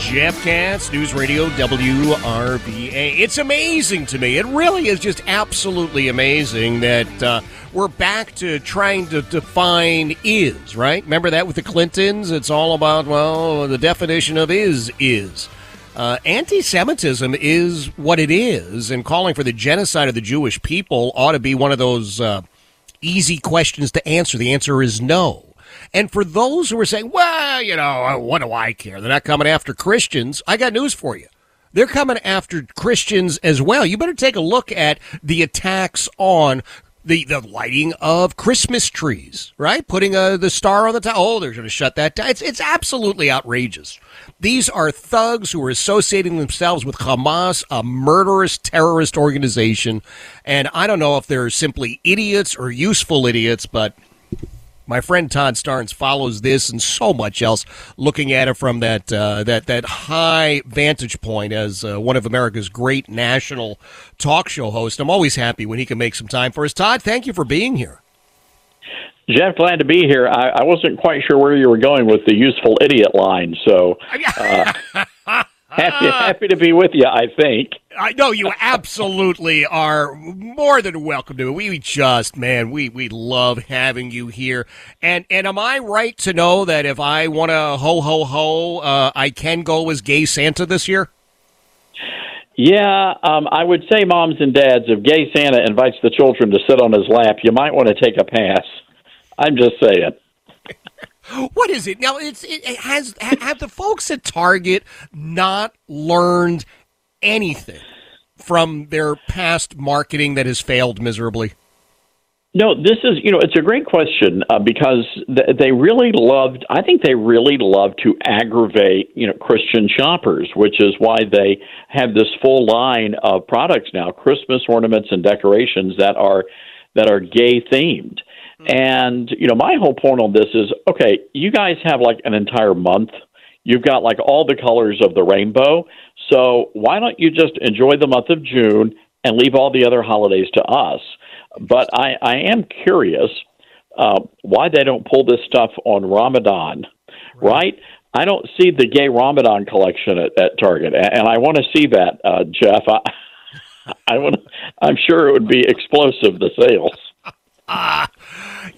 Jeff Katz, News Radio WRVA. It's amazing to me. It really is just absolutely amazing that uh, we're back to trying to define is, right? Remember that with the Clintons? It's all about, well, the definition of is is. Uh, Anti Semitism is what it is, and calling for the genocide of the Jewish people ought to be one of those uh, easy questions to answer. The answer is no. And for those who are saying, well, you know, uh, what do I care? They're not coming after Christians. I got news for you. They're coming after Christians as well. You better take a look at the attacks on the, the lighting of Christmas trees, right? Putting a, the star on the top. Oh, they're going to shut that down. It's, it's absolutely outrageous. These are thugs who are associating themselves with Hamas, a murderous terrorist organization. And I don't know if they're simply idiots or useful idiots, but my friend Todd Starnes follows this and so much else, looking at it from that uh, that that high vantage point as uh, one of America's great national talk show hosts. I'm always happy when he can make some time for us. Todd, thank you for being here. Jeff, glad to be here. I, I wasn't quite sure where you were going with the useful idiot line, so uh, happy happy to be with you. I think. I know you absolutely are more than welcome to. We just, man, we we love having you here. And and am I right to know that if I want to ho ho ho, uh, I can go as gay Santa this year? Yeah, um, I would say, moms and dads, if gay Santa invites the children to sit on his lap, you might want to take a pass. I'm just saying. what is it now? It's it, has have the folks at Target not learned anything from their past marketing that has failed miserably? No, this is, you know, it's a great question uh, because th- they really loved, I think they really love to aggravate, you know, Christian shoppers, which is why they have this full line of products now, Christmas ornaments and decorations that are, that are gay themed. And, you know, my whole point on this is okay, you guys have like an entire month. You've got like all the colors of the rainbow. So why don't you just enjoy the month of June and leave all the other holidays to us? But I, I am curious uh, why they don't pull this stuff on Ramadan, right? right? I don't see the gay Ramadan collection at, at Target, and I want to see that, uh, Jeff. I, I want. I'm sure it would be explosive the sales.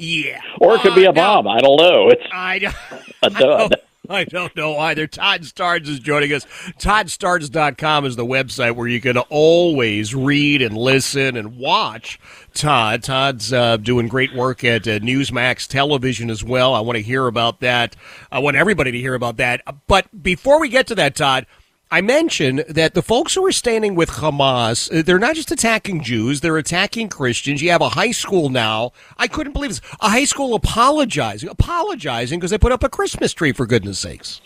Ah, uh, yeah. Or it could be a bomb. I don't know. It's I don't, a dud. I don't know either. Todd Starnes is joining us. ToddStarnes.com is the website where you can always read and listen and watch Todd. Todd's uh, doing great work at uh, Newsmax Television as well. I want to hear about that. I want everybody to hear about that. But before we get to that, Todd, I mentioned that the folks who are standing with Hamas, uh, they're not just attacking Jews, they're attacking Christians. You have a high school now. I couldn't believe this. A high school apologizing, apologizing because they put up a Christmas tree, for goodness sakes.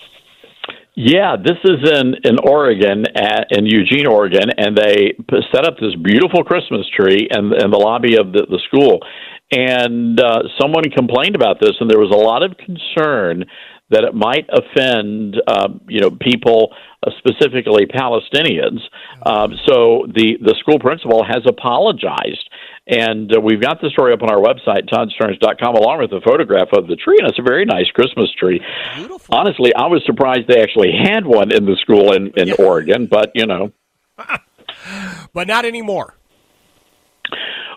Yeah, this is in in Oregon, at, in Eugene, Oregon, and they set up this beautiful Christmas tree in, in the lobby of the, the school. And uh, someone complained about this, and there was a lot of concern that it might offend, um, you know, people, uh, specifically Palestinians. Um, so the the school principal has apologized, and uh, we've got the story up on our website, toddstarnes.com, along with a photograph of the tree, and it's a very nice Christmas tree. Beautiful. Honestly, I was surprised they actually had one in the school in in yeah. Oregon, but you know. but not anymore.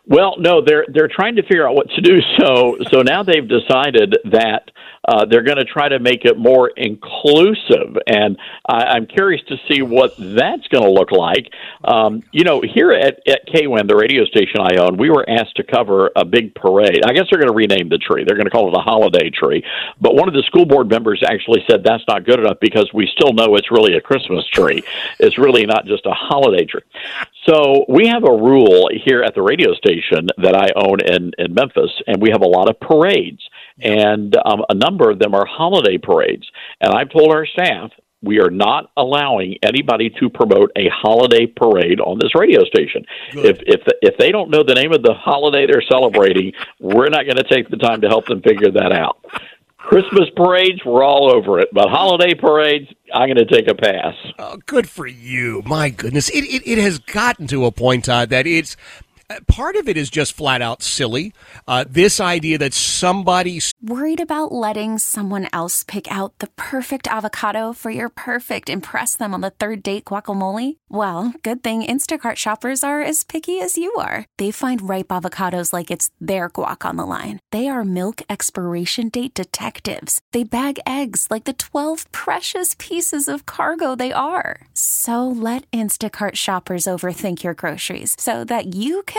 Well, no, they're they're trying to figure out what to do. So so now they've decided that uh, they're going to try to make it more inclusive, and I, I'm curious to see what that's going to look like. Um, you know, here at at KWIN, the radio station I own, we were asked to cover a big parade. I guess they're going to rename the tree. They're going to call it a holiday tree. But one of the school board members actually said that's not good enough because we still know it's really a Christmas tree. It's really not just a holiday tree. So we have a rule here at the radio station that I own in, in Memphis, and we have a lot of parades, and um, a number of them are holiday parades. And I've told our staff we are not allowing anybody to promote a holiday parade on this radio station. If if if they don't know the name of the holiday they're celebrating, we're not going to take the time to help them figure that out. Christmas parades, we're all over it, but holiday parades, I'm going to take a pass. Oh, good for you. My goodness. It, it, it has gotten to a point, Todd, that it's part of it is just flat out silly. Uh, this idea that somebody. Worried about letting someone else pick out the perfect avocado for your perfect impress them on the third date guacamole? Well, good thing Instacart shoppers are as picky as you are. They find ripe avocados like it's their guac on the line. They are milk expiration date detectives. They bag eggs like the 12 precious pieces of cargo they are. So let Instacart shoppers overthink your groceries so that you can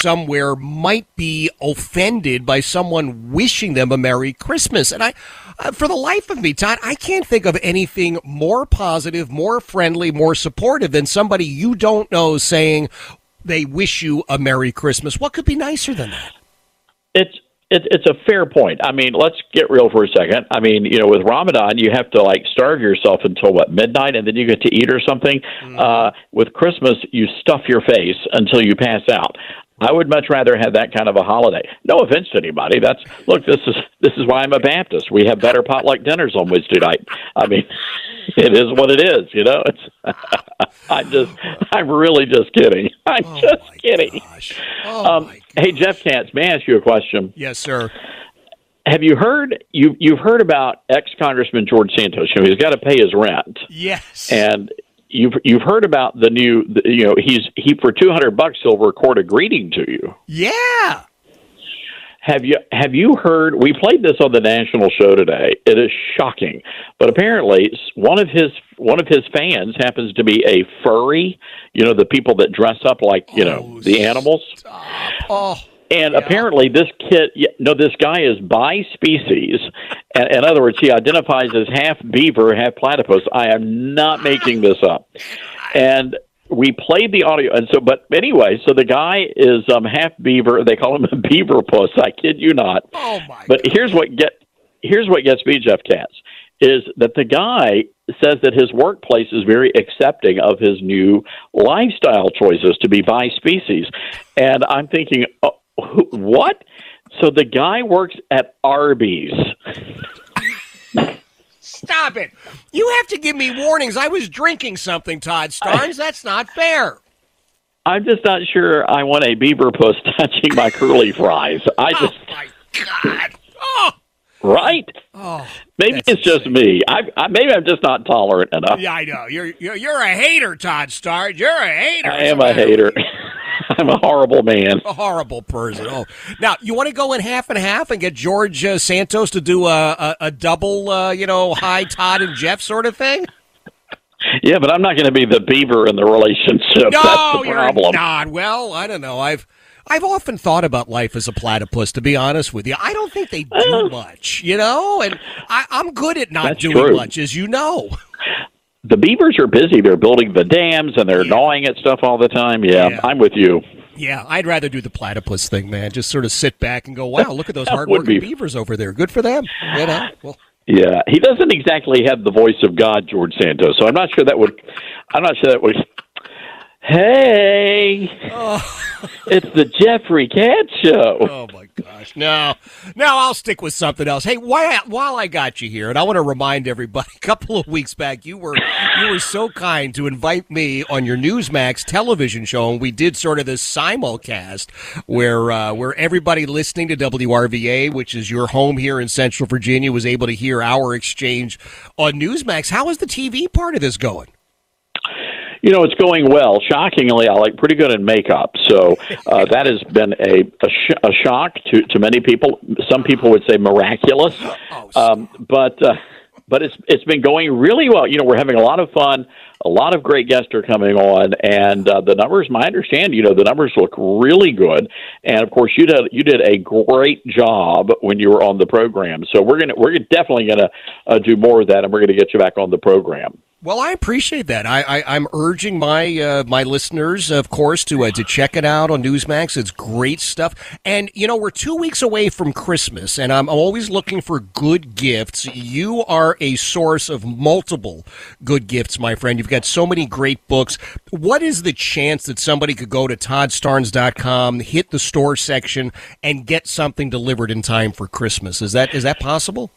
Somewhere might be offended by someone wishing them a Merry Christmas. And I, uh, for the life of me, Todd, I can't think of anything more positive, more friendly, more supportive than somebody you don't know saying they wish you a Merry Christmas. What could be nicer than that? It's it, it's a fair point. I mean, let's get real for a second. I mean, you know, with Ramadan, you have to like starve yourself until what midnight, and then you get to eat or something. Uh, with Christmas, you stuff your face until you pass out. I would much rather have that kind of a holiday. No offense to anybody. That's look. This is this is why I'm a Baptist. We have better potluck dinners on Wednesday night. I mean, it is what it is. You know, it's. I'm just. I'm really just kidding. I'm Oh, just my kidding. gosh. Oh, Um, my hey, Jeff Katz, may I ask you a question? Yes, sir. Have you heard you you've heard about ex Congressman George Santos? You know, he's got to pay his rent, Yes. and you've you've heard about the new. You know, he's he for two hundred bucks he'll record a greeting to you. yeah. Have you have you heard? We played this on the national show today. It is shocking, but apparently one of his one of his fans happens to be a furry. You know, the people that dress up like you know Oh, the animals. Oh, And apparently, this kid, yeah, no, this guy is by species. In other words, he identifies as half beaver, half platypus. I am not making this up. And we played the audio, and so, but anyway, so the guy is um, half beaver. They call him a beaver puss. I kid you not. oh my. But here's what get here's what gets me, Jeff Katz, is that the guy says that his workplace is very accepting of his new lifestyle choices to be by species, and I'm thinking, oh, what? So the guy works at Arby's. Stop it. You have to give me warnings. I was drinking something, Todd Starnes. That's not fair. I'm just not sure I want a beaver puss touching my curly fries. I Oh just my God. Oh. right. Oh. Maybe it's just me. I, I maybe I'm just not tolerant enough. Yeah, I know. You're you're, you're a hater, Todd Starnes. You're a hater. I am a hater. I'm a horrible man. A horrible person. Oh, now you want to go in half and half and get George uh, Santos to do a a, a double, uh, you know, hi Todd and Jeff sort of thing. Yeah, but I'm not going to be the beaver in the relationship. No, That's the you're problem. not. Well, I don't know. I've I've often thought about life as a platypus. To be honest with you, I don't think they do much. You know, and I, I'm good at not That's doing true. much, as you know. The beavers are busy. They're building the dams and they're gnawing at stuff all the time. Yeah, Yeah. I'm with you. Yeah, I'd rather do the platypus thing, man. Just sort of sit back and go, "Wow, look at those hardworking be- beavers over there. Good for them." You know. Well, Yeah, he doesn't exactly have the voice of God, George Santos. So I'm not sure that would. I'm not sure that would. Hey, oh. it's the Jeffrey Katz Show. Oh my gosh! No, no, I'll stick with something else. Hey, while while I got you here, and I want to remind everybody, a couple of weeks back, you were you were so kind to invite me on your Newsmax television show, and we did sort of this simulcast where uh, where everybody listening to WRVA, which is your home here in Central Virginia, was able to hear our exchange on Newsmax. How is the TV part of this going? You know, it's going well. Shockingly, I like pretty good in makeup, so uh, that has been a a, sh- a shock to to many people. Some people would say miraculous, um, but uh, but it's it's been going really well. You know, we're having a lot of fun. A lot of great guests are coming on, and uh, the numbers. My understand, you know, the numbers look really good. And of course, you did you did a great job when you were on the program. So we're gonna we're definitely gonna uh, do more of that, and we're gonna get you back on the program. Well, I appreciate that. I, I, I'm urging my uh, my listeners, of course, to uh, to check it out on Newsmax. It's great stuff. And you know, we're two weeks away from Christmas, and I'm always looking for good gifts. You are a source of multiple good gifts, my friend. You've got so many great books. What is the chance that somebody could go to toddstarnes.com, hit the store section, and get something delivered in time for Christmas? Is that is that possible?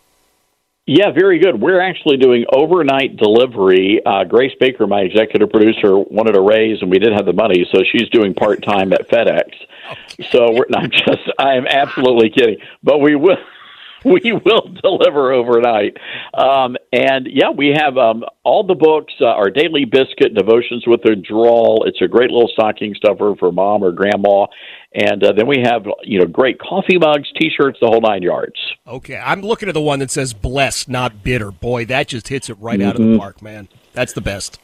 Yeah, very good. We're actually doing overnight delivery. Uh, Grace Baker, my executive producer, wanted a raise, and we didn't have the money, so she's doing part time at FedEx. So we're not just. I am absolutely kidding, but we will. We will deliver overnight, um, and yeah, we have um, all the books. Uh, our daily biscuit, devotions with a drawl. It's a great little stocking stuffer for mom or grandma, and uh, then we have you know great coffee mugs, T-shirts, the whole nine yards. Okay, I'm looking at the one that says "blessed, not bitter." Boy, that just hits it right out of Mm-hmm. the park, man. That's the best.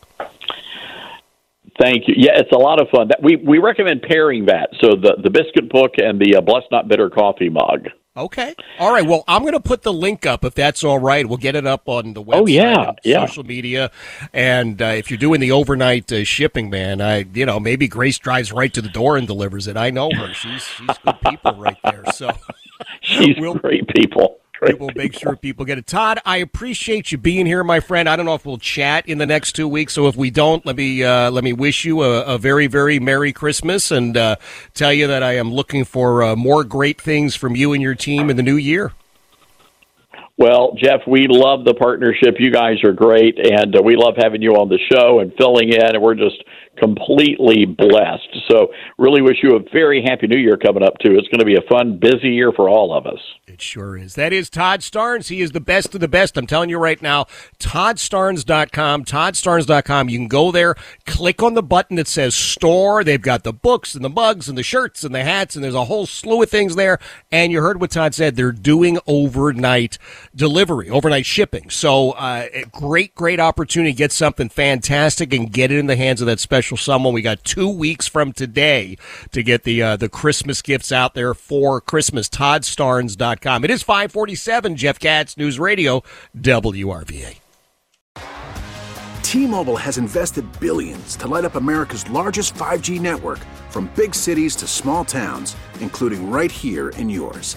Thank you. Yeah, it's a lot of fun. That we we recommend pairing that. So the the biscuit book and the uh, blessed not bitter coffee mug. Okay. All right. Well, I'm going to put the link up if that's all right. We'll get it up on the website, Oh, yeah, and yeah. social media, and uh, if you're doing the overnight uh, shipping, man, I you know maybe Grace drives right to the door and delivers it. I know her. She's she's good people right there. So She's We'll- great people. We Great will make sure people get it. Todd, I appreciate you being here, my friend. I don't know if we'll chat in the next two weeks, so if we don't, let me uh, let me wish you a, a very very merry Christmas and uh, tell you that I am looking for uh, more great things from you and your team in the new year. Well, Jeff, we love the partnership. You guys are great, and uh, we love having you on the show and filling in. And we're just completely blessed. So, really wish you a very happy New Year coming up too. It's going to be a fun, busy year for all of us. It sure is. That is Todd Starnes. He is the best of the best. I'm telling you right now, toddstarnes.com, toddstarnes.com. You can go there, click on the button that says store. They've got the books and the mugs and the shirts and the hats, and there's a whole slew of things there. And you heard what Todd said. They're doing overnight delivery, overnight shipping. So, uh, a great, great opportunity to get something fantastic and get it in the hands of that special someone. We got two weeks from today to get the uh, the Christmas gifts out there for Christmas. ToddStarnes.com. It is 547, Jeff Katz, News Radio, WRVA. T-Mobile has invested billions to light up America's largest 5G network from big cities to small towns, including right here in yours.